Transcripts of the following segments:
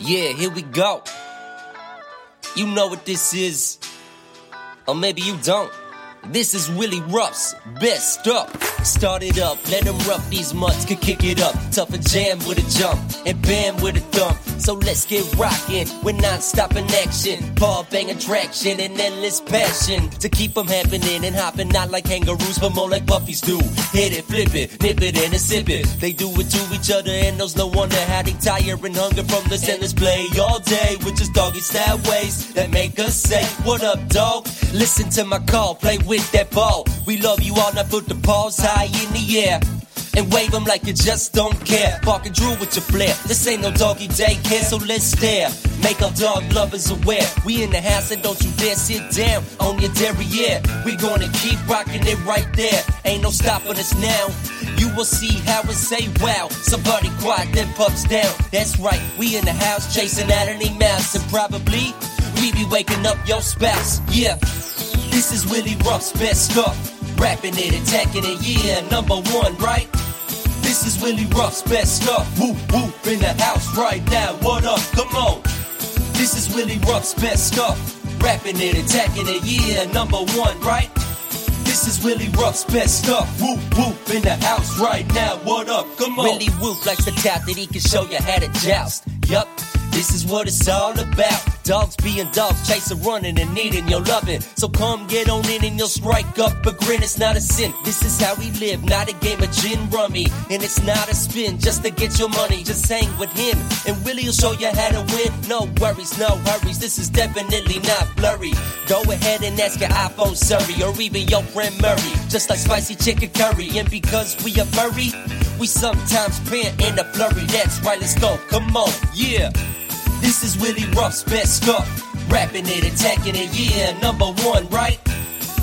Yeah, here we go. You know what this is. Or maybe you don't. This is Willy Ruff's best up. Start it up, let him rough these mutts, could kick it up. Tough and jam with a jump, and bam with a thump. So let's get rockin' with non-stopping action. Ball bang attraction and endless passion. To keep them happening and hopping, not like kangaroos, but more like puppies do. Hit it, flip it, nip it, and a sip it. They do it to each other, and knows no wonder how they tire and hunger from this endless play all day. With just doggy style ways that make us say, What up, dog? Listen to my call, play with that ball. We love you all, now put the paws high in the air. And wave them like you just don't care. Bark and drool with your flair. This ain't no doggy daycare, so let's stare. Make our dog lovers aware. We in the house and don't you dare sit down on your derriere. We gonna keep rocking it right there. Ain't no stopping us now. You will see how it say wow. Somebody quiet them pups down. That's right, we in the house chasing out any mouse. And probably we be waking up your spouse. Yeah, this is Willy Ruff's best stuff. Rapping it, attacking it, yeah, number one, right? This is Willy Ruff's best stuff. Whoop whoop in the house right now. What up? Come on. This is Willy Ruff's best stuff. Rapping it, attacking it, yeah, number one, right? This is Willy Ruff's best stuff. Whoop whoop in the house right now. What up? Come on. Willy Whoop likes to tap that he can show you how to joust. Yup. This is what it's all about. Dogs being dogs, chasing, running, and needing your loving. So come get on in and you'll strike up a grin. It's not a sin. This is how we live, not a game of gin rummy. And it's not a spin just to get your money. Just hang with him, and Willy will show you how to win. No worries, no hurries. This is definitely not blurry. Go ahead and ask your iPhone Siri or even your friend Murray. Just like spicy chicken curry. And because we are furry, we sometimes pant in a flurry. That's right, let's go. Come on, yeah. This is Willy Ruff's best stuff. Rapping it, attacking it, yeah, number one, right?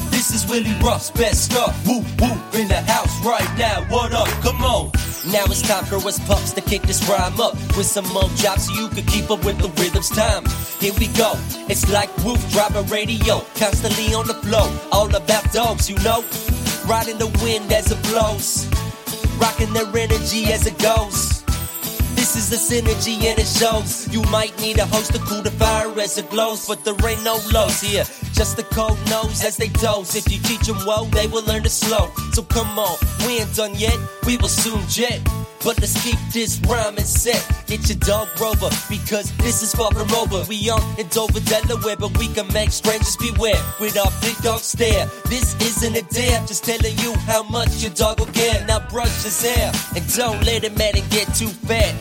This is Willy Ruff's best stuff. Whoop whoop in the house right now. What up? Come on. Now it's time for us pups to kick this rhyme up with some more drops so you can keep up with the rhythm's time. Here we go. It's like Woof driving radio, constantly on the flow. All about dogs, you know. Riding the wind as it blows, rocking their energy as it goes. This is the synergy and it shows. You might need a host to cool the fire as it glows, but there ain't no lows here. Just the cold nose as they dose. If you teach them well, they will learn to slow. So come on, we ain't done yet, we will soon jet. But let's keep this rhyming set. Get your dog rover, because this is far from over. We on in Dover, Delaware, but we can make strangers beware. With our big dog stare. This isn't a dare, just telling you how much your dog will care. Now brush his hair, and don't let him at it get too fat.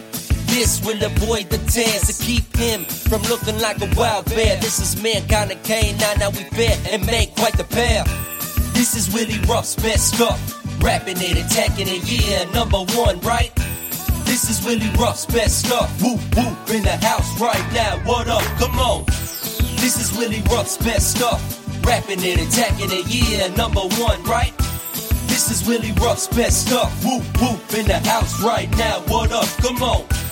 This will avoid the tears to keep him from looking like a wild bear. This is mankind and canine, now we fair and make quite the pair. This is Willy Ruff's best stuff. Rapping it, attacking it, yeah, number one, right? This is Willy Ruff's best stuff. Whoop whoop in the house right now. What up? Come on. This is Willy Ruff's best stuff. Rapping it, attacking it, yeah, number one, right? This is Willy Ruff's best stuff. Whoop whoop in the house right now. What up? Come on.